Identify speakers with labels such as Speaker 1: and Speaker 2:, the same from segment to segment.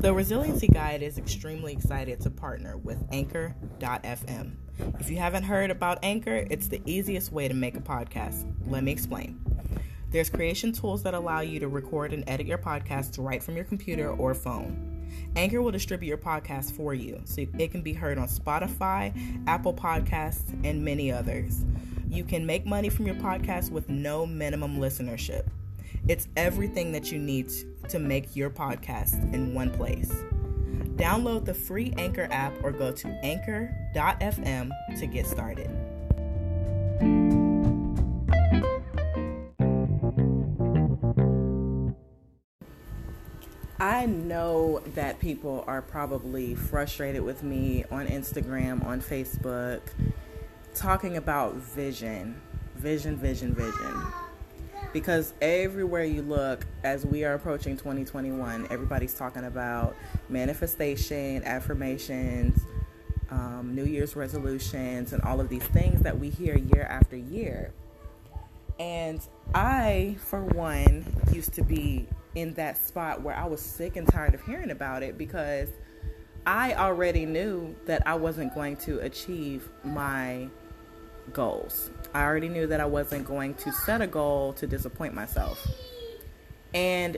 Speaker 1: The Resiliency Guide is extremely excited to partner with Anchor.fm. If you haven't heard about Anchor, it's the easiest way to make a podcast. Let me explain. There's creation tools that allow you to record and edit your podcast right from your computer or phone. Anchor will distribute your podcast for you so it can be heard on Spotify, Apple Podcasts, and many others. You can make money from your podcast with no minimum listenership. It's everything that you need to make your podcast in one place. Download the free Anchor app or go to anchor.fm to get started. I know that people are probably frustrated with me on Instagram, on Facebook, talking about vision, vision, vision, vision because everywhere you look as we are approaching 2021 everybody's talking about manifestation affirmations um, new year's resolutions and all of these things that we hear year after year and i for one used to be in that spot where i was sick and tired of hearing about it because i already knew that i wasn't going to achieve my goals. I already knew that I wasn't going to set a goal to disappoint myself. And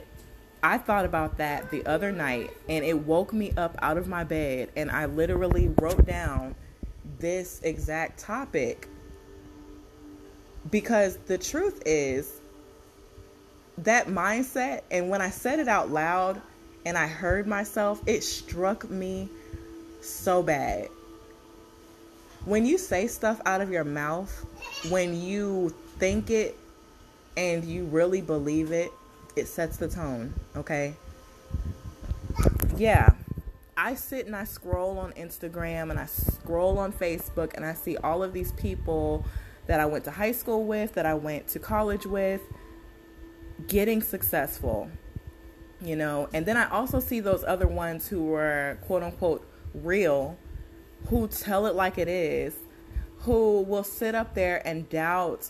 Speaker 1: I thought about that the other night and it woke me up out of my bed and I literally wrote down this exact topic because the truth is that mindset and when I said it out loud and I heard myself, it struck me so bad when you say stuff out of your mouth, when you think it and you really believe it, it sets the tone, okay? Yeah. I sit and I scroll on Instagram and I scroll on Facebook and I see all of these people that I went to high school with, that I went to college with, getting successful, you know. And then I also see those other ones who were quote unquote real who tell it like it is, who will sit up there and doubt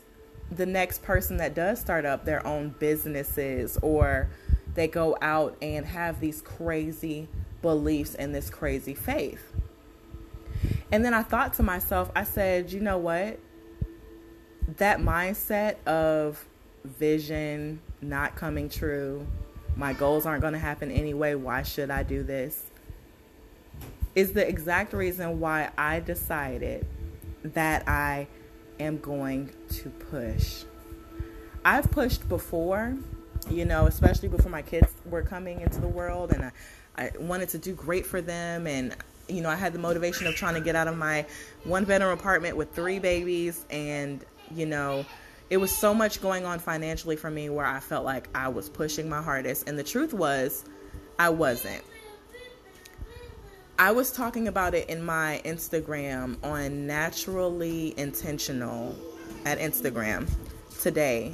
Speaker 1: the next person that does start up their own businesses or they go out and have these crazy beliefs and this crazy faith. And then I thought to myself, I said, you know what? That mindset of vision not coming true, my goals aren't going to happen anyway. Why should I do this? is the exact reason why I decided that I am going to push. I've pushed before, you know, especially before my kids were coming into the world and I, I wanted to do great for them and you know, I had the motivation of trying to get out of my one bedroom apartment with three babies and you know, it was so much going on financially for me where I felt like I was pushing my hardest and the truth was I wasn't. I was talking about it in my Instagram on naturally intentional at Instagram today.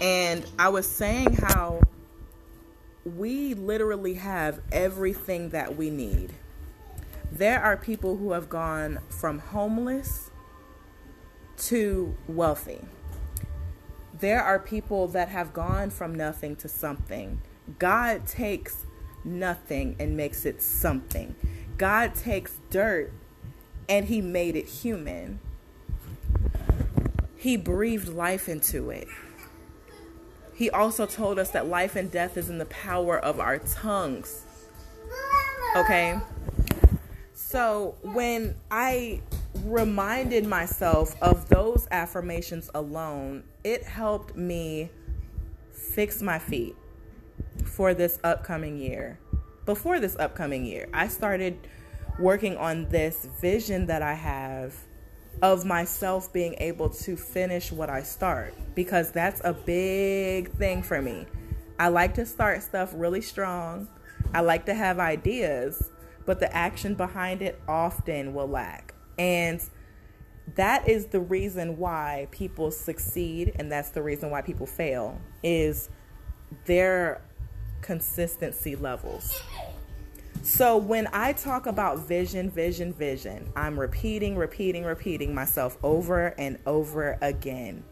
Speaker 1: And I was saying how we literally have everything that we need. There are people who have gone from homeless to wealthy. There are people that have gone from nothing to something. God takes nothing and makes it something. God takes dirt and he made it human. He breathed life into it. He also told us that life and death is in the power of our tongues. Okay? So when I reminded myself of those affirmations alone, it helped me fix my feet for this upcoming year before this upcoming year. I started working on this vision that I have of myself being able to finish what I start because that's a big thing for me. I like to start stuff really strong. I like to have ideas, but the action behind it often will lack. And that is the reason why people succeed and that's the reason why people fail is their consistency levels. So when I talk about vision, vision, vision, I'm repeating, repeating, repeating myself over and over again.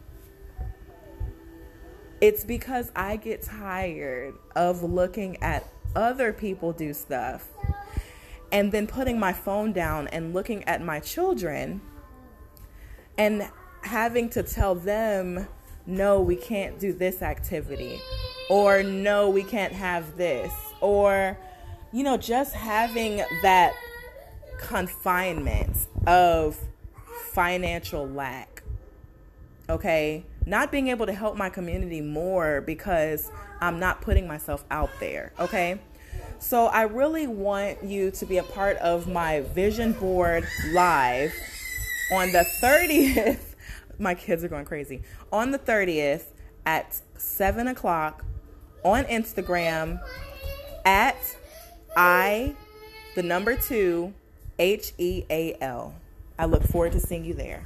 Speaker 1: It's because I get tired of looking at other people do stuff and then putting my phone down and looking at my children and having to tell them, no, we can't do this activity, or no, we can't have this, or, you know, just having that confinement of financial lack. Okay? Not being able to help my community more because I'm not putting myself out there. Okay? So I really want you to be a part of my vision board live on the 30th. My kids are going crazy. On the 30th at 7 o'clock on Instagram at I, the number two, H E A L. I look forward to seeing you there.